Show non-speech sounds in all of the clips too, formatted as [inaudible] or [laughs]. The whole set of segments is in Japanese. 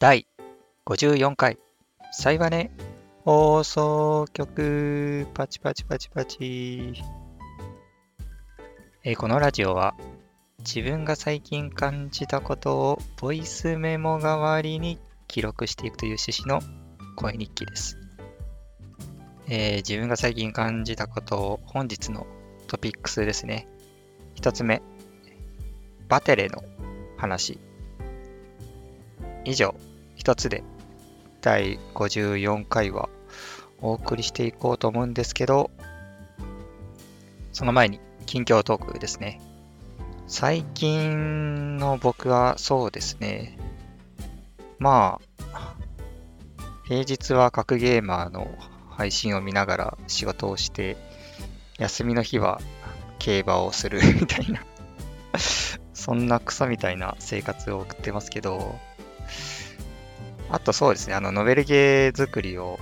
第54回、サイバネ放送局、パチパチパチパチ。えこのラジオは、自分が最近感じたことをボイスメモ代わりに記録していくという趣旨の声日記です。えー自分が最近感じたことを本日のトピックスですね。一つ目、バテレの話。以上、一つで第54回はお送りしていこうと思うんですけど、その前に近況トークですね。最近の僕はそうですね。まあ、平日は格ゲーマーの配信を見ながら仕事をして、休みの日は競馬をするみたいな、そんなクソみたいな生活を送ってますけど、あとそうですね、あの、ノベルゲー作りを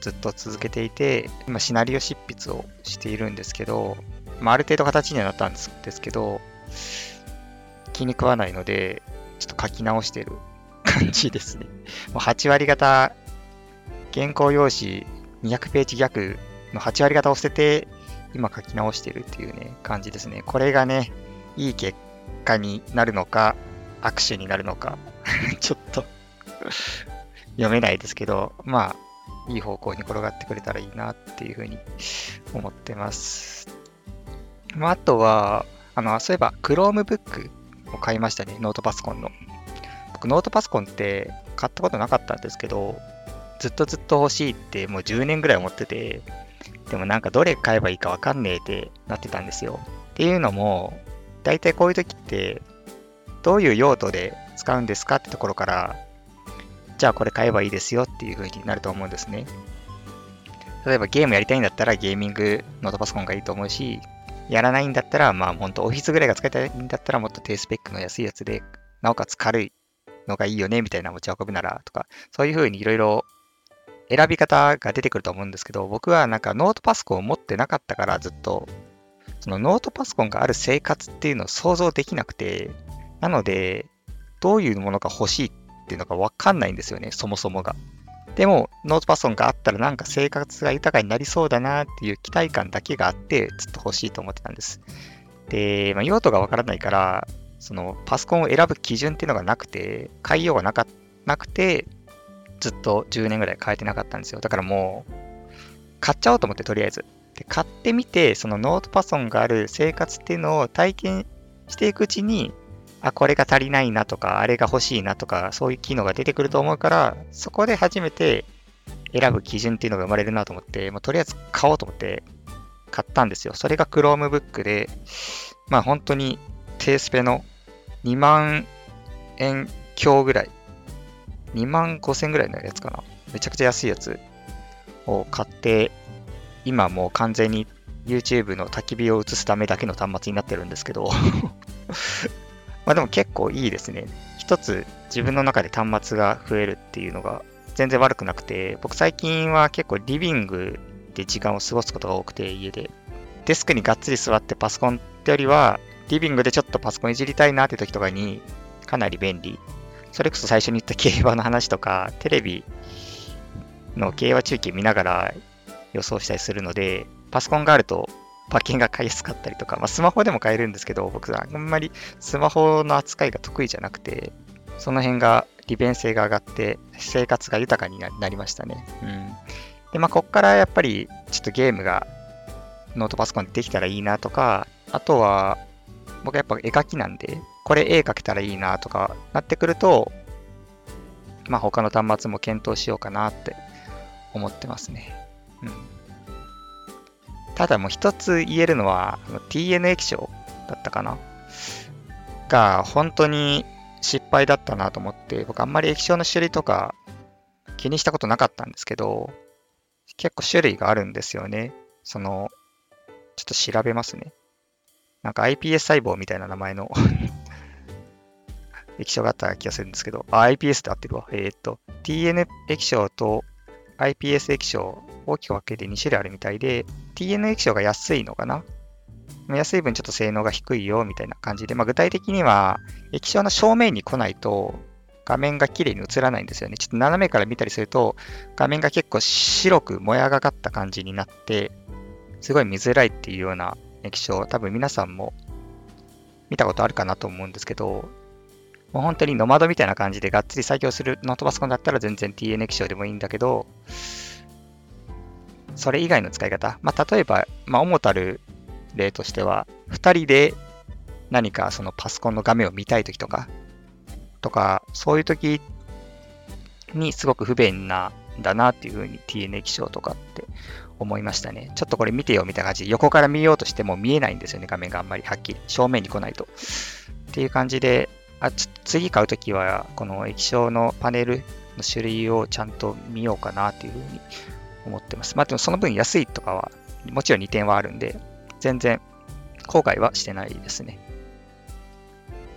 ずっと続けていて、今シナリオ執筆をしているんですけど、まあ、ある程度形にはなったんですですけど、気に食わないので、ちょっと書き直してる感じですね。[laughs] もう8割方、原稿用紙200ページ逆の8割方を捨てて、今書き直してるっていうね、感じですね。これがね、いい結果になるのか、握手になるのか、[laughs] ちょっと読めないですけど、まあ、いい方向に転がってくれたらいいなっていうふうに思ってます。まあ、あとは、あの、そういえば、Chromebook を買いましたね、ノートパソコンの。僕、ノートパソコンって買ったことなかったんですけど、ずっとずっと欲しいってもう10年ぐらい思ってて、でもなんかどれ買えばいいかわかんねえってなってたんですよ。っていうのも、大体こういう時って、どういう用途で使うんですかってところから、じゃあこれ買えばいいですよっていう風になると思うんですね。例えばゲームやりたいんだったらゲーミングノートパソコンがいいと思うし、やらないんだったら、まあ本当オフィスぐらいが使いたいんだったらもっと低スペックの安いやつで、なおかつ軽いのがいいよねみたいな持ち運ぶならとか、そういう風にいろいろ選び方が出てくると思うんですけど、僕はなんかノートパソコンを持ってなかったからずっと、そのノートパソコンがある生活っていうのを想像できなくて、なので、どういうものが欲しいっていうのがわかんないんですよね、そもそもが。でも、ノートパソコンがあったらなんか生活が豊かになりそうだなっていう期待感だけがあって、ずっと欲しいと思ってたんです。で、まあ、用途がわからないから、そのパソコンを選ぶ基準っていうのがなくて、買いようがなかなくて、ずっと10年ぐらい変えてなかったんですよ。だからもう、買っちゃおうと思ってとりあえず。で、買ってみて、そのノートパソコンがある生活っていうのを体験していくうちに、あ、これが足りないなとか、あれが欲しいなとか、そういう機能が出てくると思うから、そこで初めて選ぶ基準っていうのが生まれるなと思って、もうとりあえず買おうと思って買ったんですよ。それが Chromebook で、まあ本当に低スペの2万円強ぐらい、2万5千ぐらいのやつかな。めちゃくちゃ安いやつを買って、今もう完全に YouTube の焚き火を映すためだけの端末になってるんですけど、まあでも結構いいですね。一つ自分の中で端末が増えるっていうのが全然悪くなくて、僕最近は結構リビングで時間を過ごすことが多くて家で。デスクにがっつり座ってパソコンってよりは、リビングでちょっとパソコンいじりたいなって時とかにかなり便利。それこそ最初に言った競馬の話とか、テレビの競馬中継見ながら予想したりするので、パソコンがあると馬券が買いやすかったりとか、まあ、スマホでも買えるんですけど、僕はあんまりスマホの扱いが得意じゃなくて、その辺が利便性が上がって、生活が豊かになりましたね。うん。で、まあ、こっからやっぱり、ちょっとゲームがノートパソコンでできたらいいなとか、あとは、僕やっぱ絵描きなんで、これ絵描けたらいいなとかなってくると、まあ、他の端末も検討しようかなって思ってますね。うん。ただもう一つ言えるのは、TN 液晶だったかな？が、本当に失敗だったなと思って、僕あんまり液晶の種類とか気にしたことなかったんですけど、結構種類があるんですよね。その、ちょっと調べますね。なんか iPS 細胞みたいな名前の [laughs] 液晶があった気がするんですけど、あ、iPS って合ってるわ。えーっと、TN 液晶と iPS 液晶大きく分けて2種類あるみたいで、TN 液晶が安いのかな？安い分ちょっと性能が低いよみたいな感じで、まあ、具体的には液晶の正面に来ないと画面が綺麗に映らないんですよね。ちょっと斜めから見たりすると、画面が結構白くもやがかった感じになって、すごい見づらいっていうような液晶、多分皆さんも見たことあるかなと思うんですけど、もう本当にノマドみたいな感じでがっつり作業するノートパソコンだったら全然 TN 液晶でもいいんだけど、それ以外の使い方。まあ、例えば、まあ、主たる例としては、2人で何かそのパソコンの画面を見たいときとか、とか、そういうときにすごく不便なんだなっていうふうに TN 液晶とかって思いましたね。ちょっとこれ見てよみたいな感じで横から見ようとしても見えないんですよね、画面があんまりはっきり。正面に来ないと。っていう感じで、あちょ次買うときは、この液晶のパネルの種類をちゃんと見ようかなっていうふうに思ってます。まあでもその分安いとかは、もちろん2点はあるんで、全然後悔はしてないですね。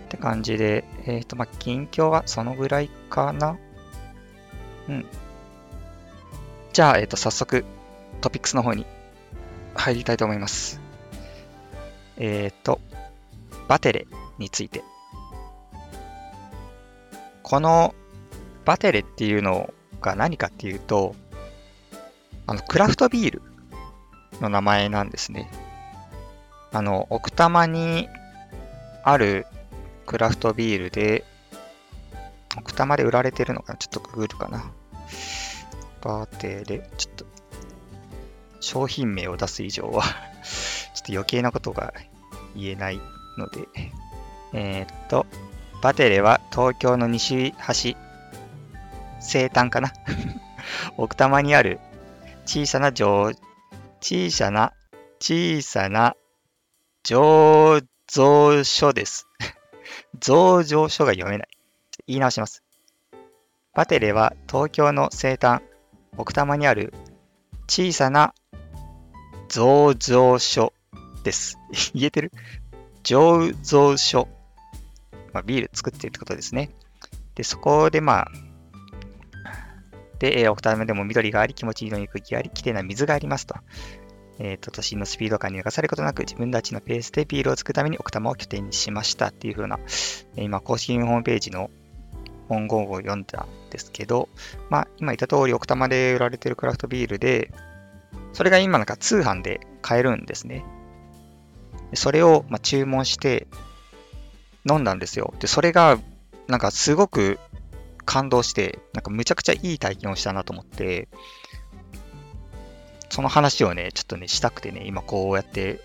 って感じで、えっ、ー、と、まあ、近況はそのぐらいかな。うん。じゃあ、えっ、ー、と、早速、トピックスの方に入りたいと思います。えっ、ー、と、バテレについて。このバテレっていうのが何かっていうと、あの、クラフトビールの名前なんですね。あの、奥多摩にあるクラフトビールで、奥多摩で売られてるのかな？ちょっとググるかな。バーテレ、ちょっと、商品名を出す以上は [laughs] ちょっと余計なことが言えないので、えー、っと、バテレは東京の西端、西端かな？奥多摩にある小さな上、小さな、小さな醸造所です。[laughs] 増上所が読めない。言い直します。バテレは東京の西端、奥多摩にある小さな醸造所です。[laughs] 言えてる？醸造所。まあ、ビール作ってるってことですね。で、そこでまあ、で、えー、奥多摩でも緑があり、気持ちいいのに空気があり、きれいな水がありますと。えっ、ー、と、都心のスピード感に流されることなく、自分たちのペースでビールを作るために奥多摩を拠点にしましたっていう風な、え、今、公式ホームページの文言を読んだんですけど、まあ、今言った通り奥多摩で売られてるクラフトビールで、それが今なんか通販で買えるんですね。それをま注文して飲んだんですよ。で、それがなんかすごく感動して、なんかむちゃくちゃいい体験をしたなと思って、その話をね、ちょっとね、したくてね、今こうやって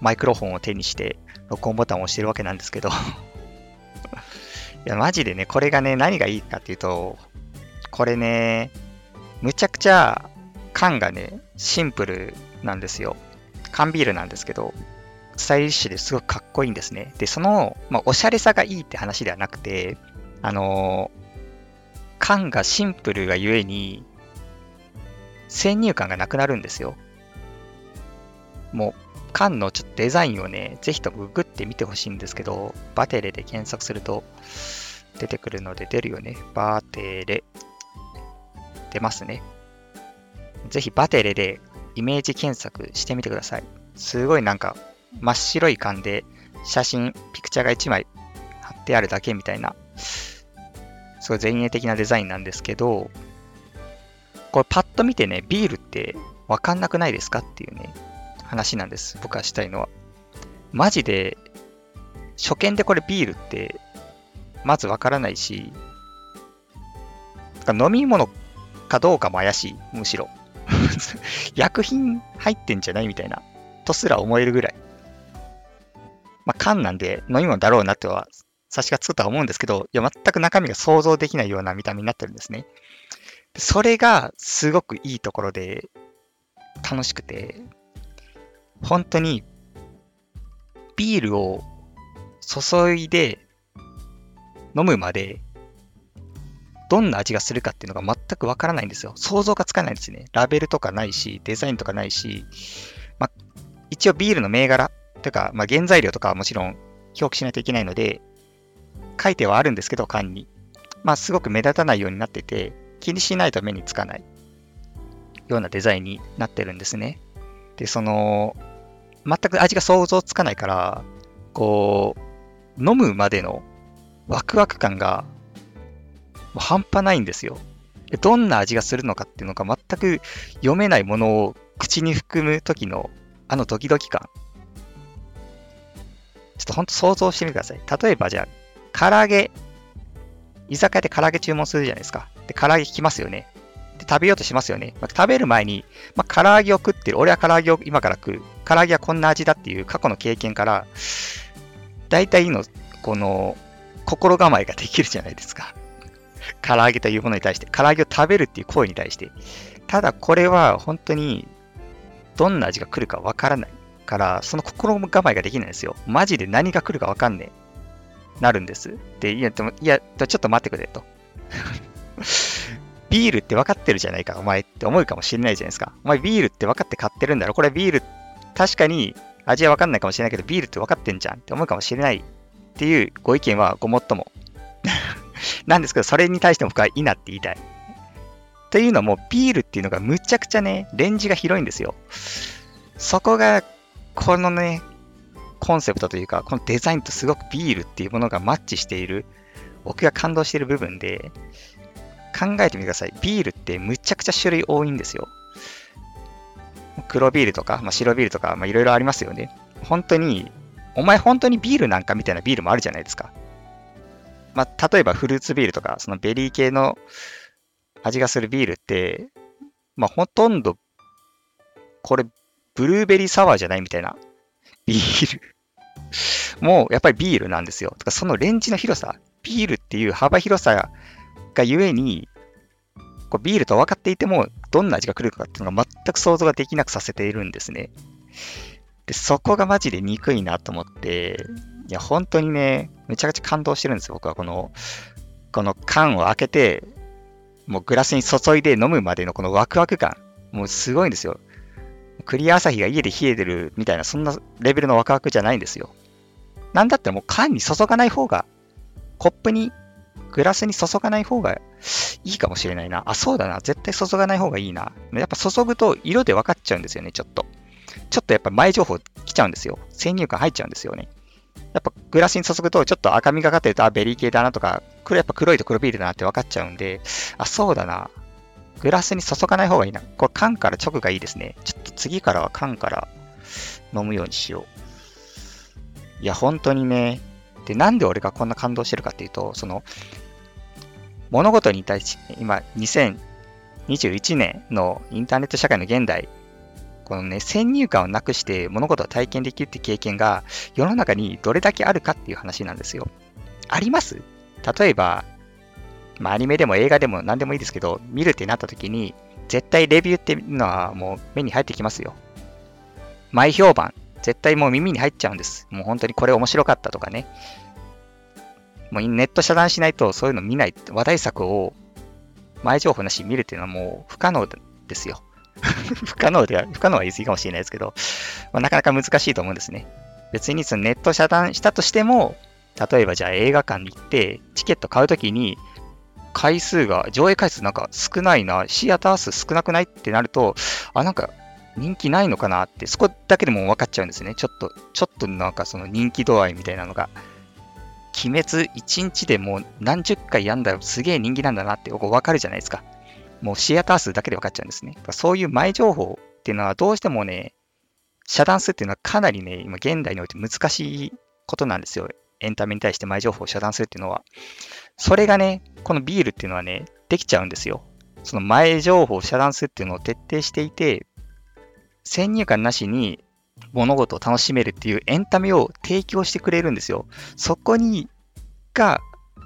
マイクロフォンを手にして録音ボタンを押してるわけなんですけど [laughs] いや、マジでね、これがね、何がいいかっていうと、これね、むちゃくちゃ缶がね、シンプルなんですよ。缶ビールなんですけど、スタイリッシュですごくかっこいいんですね。で、その、まあ、おしゃれさがいいって話ではなくて、あの、缶がシンプルがゆえに、先入観がなくなるんですよ。もう、缶のちょっとデザインをね、ぜひともググってみてほしいんですけど、バテレで検索すると出てくるので出るよね。バテレ。出ますね。ぜひバテレでイメージ検索してみてください。すごいなんか真っ白い缶で写真、ピクチャーが1枚貼ってあるだけみたいな、すごい前衛的なデザインなんですけど、これパッと見てね、ビールってわかんなくないですかっていうね、話なんです。僕はしたいのは。マジで、初見でこれビールって、まずわからないし、飲み物かどうかも怪しい、むしろ。[laughs] 薬品入ってんじゃないみたいな、とすら思えるぐらい。まあ、缶なんで飲み物だろうなっては、差しがつくと思うんですけど、いや、全く中身が想像できないような見た目になってるんですね。それがすごくいいところで楽しくて、本当にビールを注いで飲むまでどんな味がするかっていうのが全くわからないんですよ。想像がつかないんですね。ラベルとかないし、デザインとかないし、まあ、一応ビールの銘柄というか、まあ、原材料とかはもちろん表記しないといけないので、書いてはあるんですけど、缶に。まあ、すごく目立たないようになってて、気にしないと目につかないようなデザインになってるんですね。で、その、全く味が想像つかないから、こう、飲むまでのワクワク感が半端ないんですよ。どんな味がするのかっていうのが全く読めないものを口に含む時のあのドキドキ感。ちょっとほんと想像してみてください。例えばじゃあ、唐揚げ、居酒屋で唐揚げ注文するじゃないですか。で、唐揚げ来ますよね。で、食べようとしますよね。まあ、食べる前に、まあ、唐揚げを食ってる。俺は唐揚げを今から食う。唐揚げはこんな味だっていう過去の経験から、大体の、この、心構えができるじゃないですか。唐揚げというものに対して、唐揚げを食べるっていう行為に対して。ただこれは本当にどんな味が来るかわからないから、その心構えができないんですよ。マジで何が来るかわかんねえ。なるんです。で、いや、でも、いや、ちょっと待ってくれと。[laughs] ビールって分かってるじゃないか、お前って思うかもしれないじゃないですか。お前ビールって分かって買ってるんだろ？これビール、確かに味は分かんないかもしれないけど、ビールって分かってんじゃんって思うかもしれないっていうご意見はごもっとも。[laughs] なんですけど、それに対しても僕はいいなって言いたい。というのも、ビールっていうのがむちゃくちゃね、レンジが広いんですよ。そこが、このね、コンセプトというか、このデザインとすごくビールっていうものがマッチしている、僕が感動している部分で、考えてみてください。ビールってむちゃくちゃ種類多いんですよ。黒ビールとか、まあ、白ビールとか、まあ、いろいろありますよね。本当に、お前本当にビールなんかみたいなビールもあるじゃないですか。まあ、例えばフルーツビールとか、そのベリー系の味がするビールって、まあ、ほとんど、これ、ブルーベリーサワーじゃないみたいなビールもうやっぱりビールなんですよ。とかそのレンジの広さ、ビールっていう幅広さがゆえに、こうビールと分かっていても、どんな味が来るかっていうのが全く想像ができなくさせているんですね。で、そこがマジで憎いなと思って、いや、本当にね、めちゃくちゃ感動してるんですよ、僕は。この、この缶を開けて、もうグラスに注いで飲むまでのこのワクワク感。もうすごいんですよ。クリア朝日が家で冷えてるみたいな、そんなレベルのワクワクじゃないんですよ。なんだったらもう缶に注がない方が、コップにグラスに注がない方がいいかもしれないな。あ、そうだな。絶対注がない方がいいな。やっぱ注ぐと色で分かっちゃうんですよね、ちょっと。ちょっとやっぱ前情報来ちゃうんですよ。先入観入っちゃうんですよね。やっぱグラスに注ぐとちょっと赤みがかってると、あ、ベリー系だなとか、これやっぱ黒いと黒ビールだなって分かっちゃうんで、あ、そうだな。グラスに注がない方がいいな。これ缶から直がいいですね。ちょっと次からは缶から飲むようにしよう。いや、本当にね、で、なんで俺がこんな感動してるかっていうと、その、物事に対して、今、2021年のインターネット社会の現代、このね、先入観をなくして物事を体験できるって経験が世の中にどれだけあるかっていう話なんですよ。あります？例えば、まあ、アニメでも映画でも何でもいいですけど、見るってなった時に、絶対レビューっていうのはもう目に入ってきますよ。前評判、絶対もう耳に入っちゃうんです。もう本当にこれ面白かったとかね。もうネット遮断しないとそういうの見ない、話題作を前情報なし見るっていうのはもう不可能ですよ。[laughs] 不可能では、不可能は言い過ぎかもしれないですけど、まあ、なかなか難しいと思うんですね。別にそのネット遮断したとしても、例えばじゃあ映画館に行ってチケット買うときに回数が、上映回数なんか少ないな、シアター数少なくないってなると、あ、なんか人気ないのかなって、そこだけでも分かっちゃうんですね。ちょっと、ちょっとなんかその人気度合いみたいなのが。鬼滅1日でもう何十回やんだらすげえ人気なんだなって分かるじゃないですか。もうシアター数だけで分かっちゃうんですね。そういう前情報っていうのはどうしてもね、遮断するっていうのはかなりね、今現代において難しいことなんですよ。エンタメに対して前情報を遮断するっていうのは。それがね、このビールっていうのはね、できちゃうんですよ。その前情報を遮断するっていうのを徹底していて、先入観なしに物事を楽しめるっていうエンタメを提供してくれるんですよ。そこにが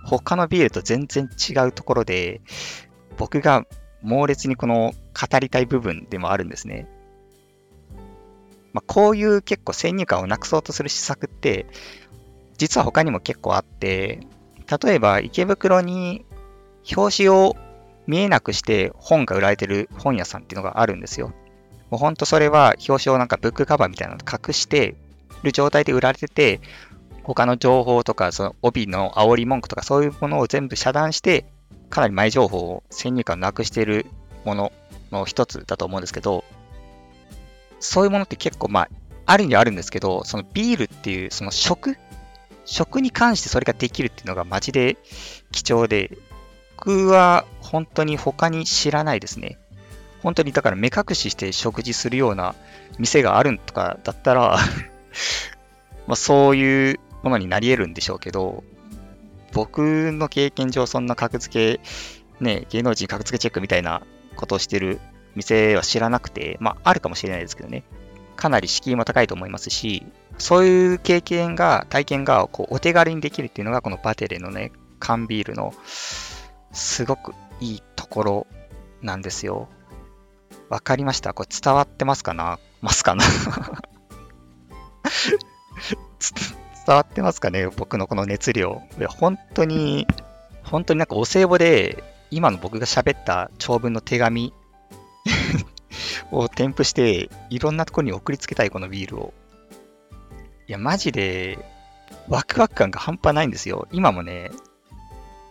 他のビールと全然違うところで、僕が猛烈にこの語りたい部分でもあるんですね。まあ、こういう結構先入観をなくそうとする施策って、実は他にも結構あって、例えば池袋に表紙を見えなくして本が売られてる本屋さんっていうのがあるんですよ。もうほんとそれは表紙をなんかブックカバーみたいなの隠してる状態で売られてて、他の情報とか、その帯の煽り文句とかそういうものを全部遮断して、かなり前情報を先入観をなくしているものの一つだと思うんですけど、そういうものって結構まあ、あるにはあるんですけど、そのビールっていうその食？食に関してそれができるっていうのがマジで貴重で、僕は本当に他に知らないですね。本当にだから目隠しして食事するような店があるとかだったら [laughs] まあそういうものになり得るんでしょうけど、僕の経験上そんな格付け、ね、芸能人格付けチェックみたいなことをしてる店は知らなくて、まああるかもしれないですけどね。かなり敷居も高いと思いますし、そういう経験が、体験がこうお手軽にできるっていうのがこのバテレのね、缶ビールのすごくいいところなんですよ。わかりました？これ伝わってますかな？ますかな？[laughs] 伝わってますかね？僕のこの熱量。いや、本当に、本当になんかお歳暮で、今の僕が喋った長文の手紙 [laughs] を添付して、いろんなところに送りつけたい、このビールを。いや、マジで、ワクワク感が半端ないんですよ。今もね、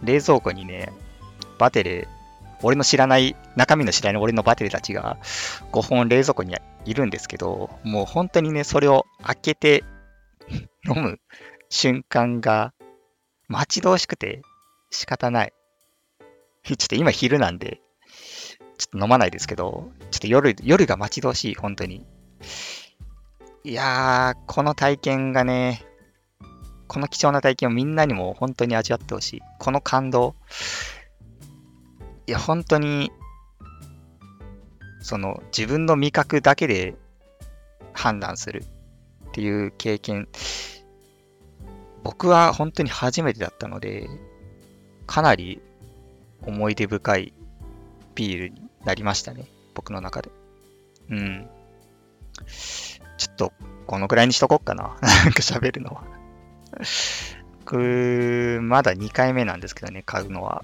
冷蔵庫にね、バテレ、俺の知らない、中身の知らない俺のバテレたちが5本冷蔵庫にいるんですけど、もう本当にね、それを開けて飲む瞬間が待ち遠しくて仕方ない。ちょっと今昼なんで、ちょっと飲まないですけど、ちょっと夜、夜が待ち遠しい、本当に。いやー、この体験がね、この貴重な体験をみんなにも本当に味わってほしい。この感動。いや、本当に、その自分の味覚だけで判断するっていう経験、僕は本当に初めてだったので、かなり思い出深いビールになりましたね。僕の中で。うん。ちょっと、このくらいにしとこっかな。[laughs] なんか喋るのは。僕、まだ2回目なんですけどね、買うのは。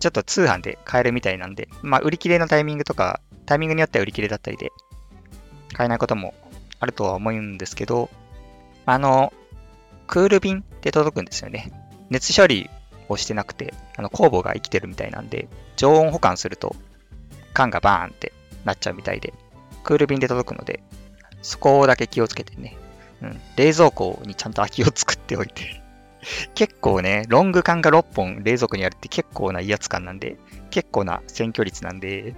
ちょっと通販で買えるみたいなんで、まあ、売り切れのタイミングとか、タイミングによっては売り切れだったりで、買えないこともあるとは思うんですけど、あの、クール便で届くんですよね。熱処理をしてなくて、あの酵母が生きてるみたいなんで、常温保管すると缶がバーンってなっちゃうみたいで、クール便で届くので、そこだけ気をつけてね。うん。冷蔵庫にちゃんと空きを作っておいて [laughs] 結構ね、ロング缶が6本冷蔵庫にあるって結構な威圧感なんで、結構な占拠率なんで、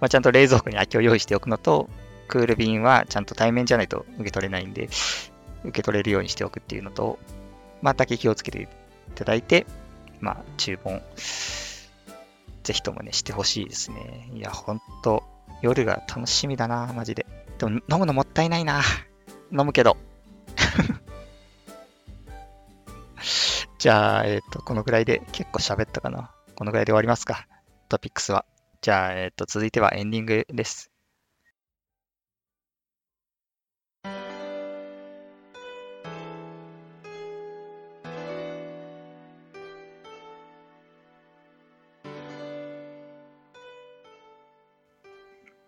まあ、ちゃんと冷蔵庫に空きを用意しておくのと、クール便はちゃんと対面じゃないと受け取れないんで、受け取れるようにしておくっていうのと、まあ、だけ気をつけていただいて、まあ、注文、ぜひともね、してほしいですね。いや、ほんと、夜が楽しみだな、マジで。でも、飲むのもったいないな。飲むけど。[laughs] [laughs] じゃあ、えっ、ー、と、このぐらいで結構喋ったかな。このぐらいで終わりますか。トピックスは。じゃあ、えっ、ー、と、続いてはエンディングです。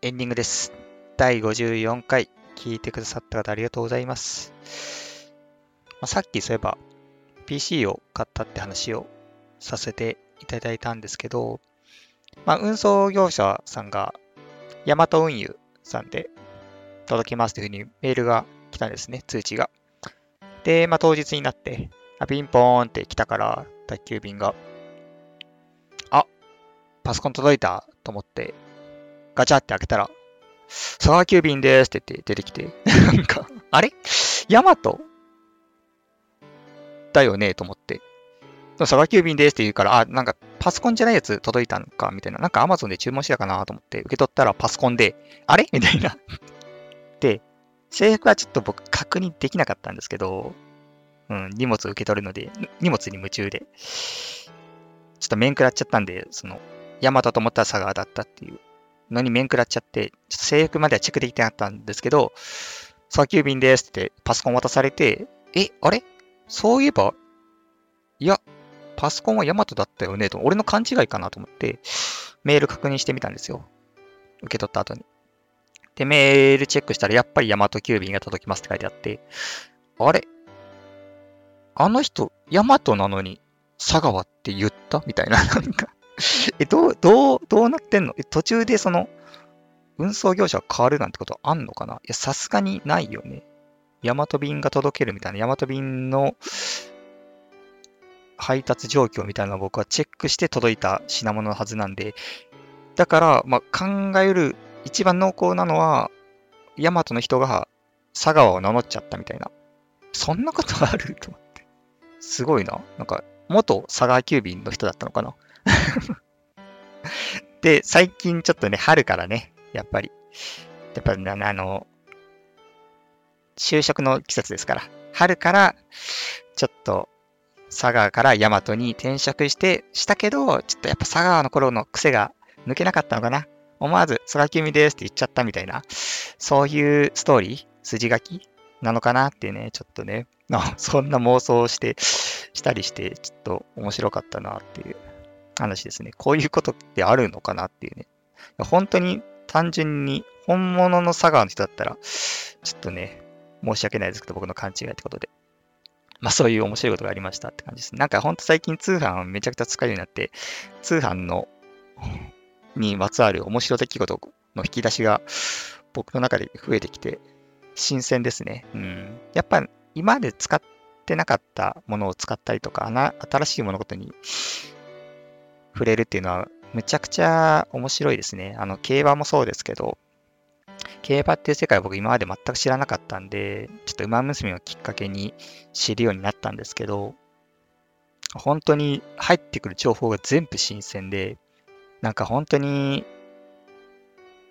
エンディングです。第54回聞いてくださった方ありがとうございます。まあ、さっきそういえば PC を買ったって話をさせていただいたんですけど、まあ、運送業者さんが、ヤマト運輸さんで届きますというふうにメールが来たんですね、通知が。で、まあ、当日になって、あピンポーンって来たから、宅急便が、あ、パソコン届いたと思って、ガチャって開けたら、佐川急便ですって言って出てきて、[laughs] なんか、あれ？ヤマト？だよねと思って。佐賀急便ですって言うから、あ、なんかパソコンじゃないやつ届いたのかみたいな。なんか Amazon で注文したかなと思って受け取ったらパソコンで、あれ？みたいな。[laughs] で、制服はちょっと僕確認できなかったんですけど、うん、荷物受け取るので、荷物に夢中で、ちょっと面食らっちゃったんで、その、ヤマトと思ったら佐川だったっていうのに面食らっちゃって、ちょっと制服まではチェックできてなかったんですけど、佐賀急便ですってパソコン渡されて、え、あれ？そういえば、いや、パソコンはヤマトだったよねと、俺の勘違いかなと思って、メール確認してみたんですよ。受け取った後に。で、メールチェックしたら、やっぱりヤマト急便が届きますって書いてあって、あれ？あの人、ヤマトなのに、佐川って言った？みたいな、[laughs] なんかえ、どう、どう、どうなってんの？え、途中でその、運送業者が変わるなんてことあんのかな？いや、さすがにないよね。ヤマト便が届けるみたいな、ヤマト便の配達状況みたいなのを僕はチェックして届いた品物のはずなんで、だから、ま、考える一番濃厚なのは、ヤマトの人が佐川を名乗っちゃったみたいな。そんなことあると思って。すごいな。なんか、元佐川急便の人だったのかな [laughs] で、最近ちょっとね、春からね、やっぱり、やっぱりあの、就職の季節ですから、春から、ちょっと、佐川から大和に転職して、したけど、ちょっとやっぱ佐川の頃の癖が抜けなかったのかな。思わず、空きみですって言っちゃったみたいな、そういうストーリー、筋書きなのかなってね、ちょっとね、[laughs] そんな妄想をして、したりして、ちょっと面白かったなっていう話ですね。こういうことってあるのかなっていうね。本当に単純に本物の佐川の人だったら、ちょっとね、申し訳ないですけど、僕の勘違いってことで。まあそういう面白いことがありましたって感じです。なんかほんと最近通販めちゃくちゃ使えるようになって、通販のにまつわる面白出来事の引き出しが僕の中で増えてきて、新鮮ですね。うん。やっぱ今まで使ってなかったものを使ったりとか、新しい物事に触れるっていうのはむちゃくちゃ面白いですね。あの、競馬もそうですけど、競馬っていう世界を僕今まで全く知らなかったんで、ちょっと馬娘をきっかけに知るようになったんですけど、本当に入ってくる情報が全部新鮮で、なんか本当に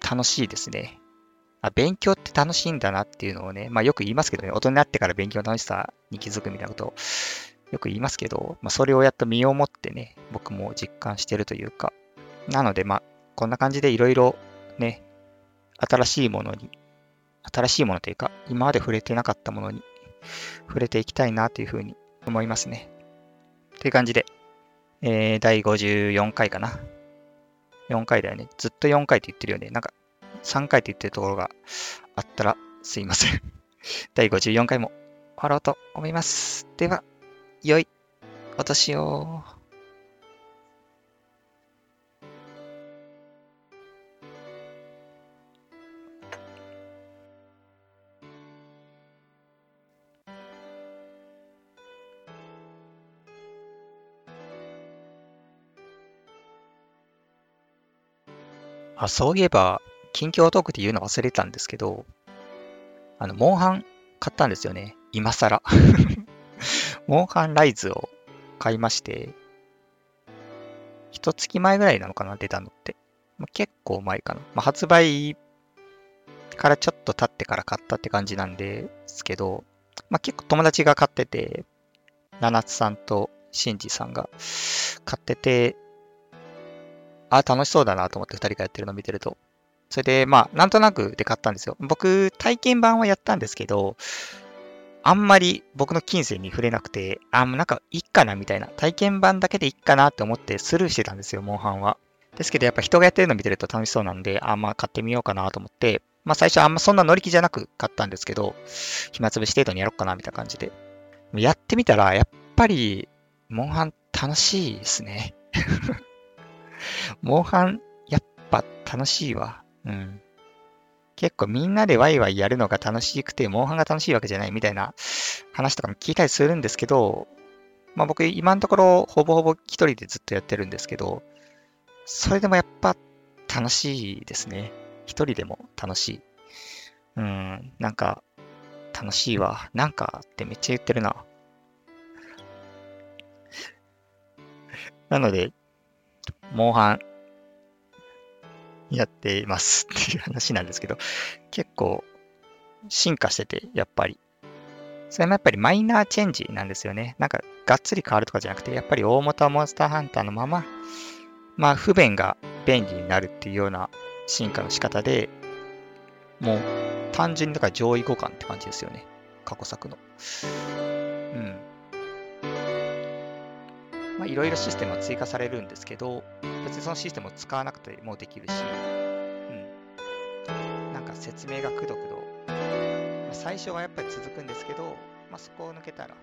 楽しいですね。あ勉強って楽しいんだなっていうのをね、まあよく言いますけどね、大人になってから勉強の楽しさに気づくみたいなことをよく言いますけど、まあそれをやっと身をもってね、僕も実感してるというか、なのでまあこんな感じでいろいろね、新しいものに、新しいものというか、今まで触れてなかったものに触れていきたいなというふうに思いますね。という感じで、えー、第54回かな。4回だよね。ずっと4回って言ってるよね。なんか3回って言ってるところがあったらすいません。[laughs] 第54回も終わろうと思います。では、良いお年を。あ、そういえば、近況トークで言うの忘れたんですけど、あの、モンハン買ったんですよね。今更。[laughs] モンハンライズを買いまして、一月前ぐらいなのかな、出たのって。まあ、結構前かな。まあ、発売からちょっと経ってから買ったって感じなんですけど、まあ、結構友達が買ってて、七津さんとシンジさんが買ってて、あ、楽しそうだなと思って2人がやってるのを見てると。それで、まあ、なんとなくで買ったんですよ。僕、体験版はやったんですけど、あんまり僕の金銭に触れなくて、あ、もうなんかいいかなみたいな。体験版だけでいいかなって思ってスルーしてたんですよ、モンハンは。ですけど、やっぱ人がやってるの見てると楽しそうなんで、あん、まあ買ってみようかなと思って、まあ最初あんまそんな乗り気じゃなく買ったんですけど、暇つぶし程度にやろうかなみたいな感じで。やってみたら、やっぱり、モンハン楽しいですね。モンハン、やっぱ楽しいわ。うん。結構みんなでワイワイやるのが楽しくて、モンハンが楽しいわけじゃないみたいな話とかも聞いたりするんですけど、まあ僕今のところほぼほぼ一人でずっとやってるんですけど、それでもやっぱ楽しいですね。一人でも楽しい。うん、なんか楽しいわ。なんかってめっちゃ言ってるな。[laughs] なので、モンハンやっていますっていう話なんですけど、結構進化してて、やっぱり。それもやっぱりマイナーチェンジなんですよね。なんかがっつり変わるとかじゃなくて、やっぱり大元はモンスターハンターのまま、まあ不便が便利になるっていうような進化の仕方で、もう単純にだから上位互換って感じですよね。過去作の。うん。まあ、いろいろシステムは追加されるんですけど、別にそのシステムを使わなくてもできるし、うん。なんか説明がくどくど。まあ、最初はやっぱり続くんですけど、まあ、そこを抜けたら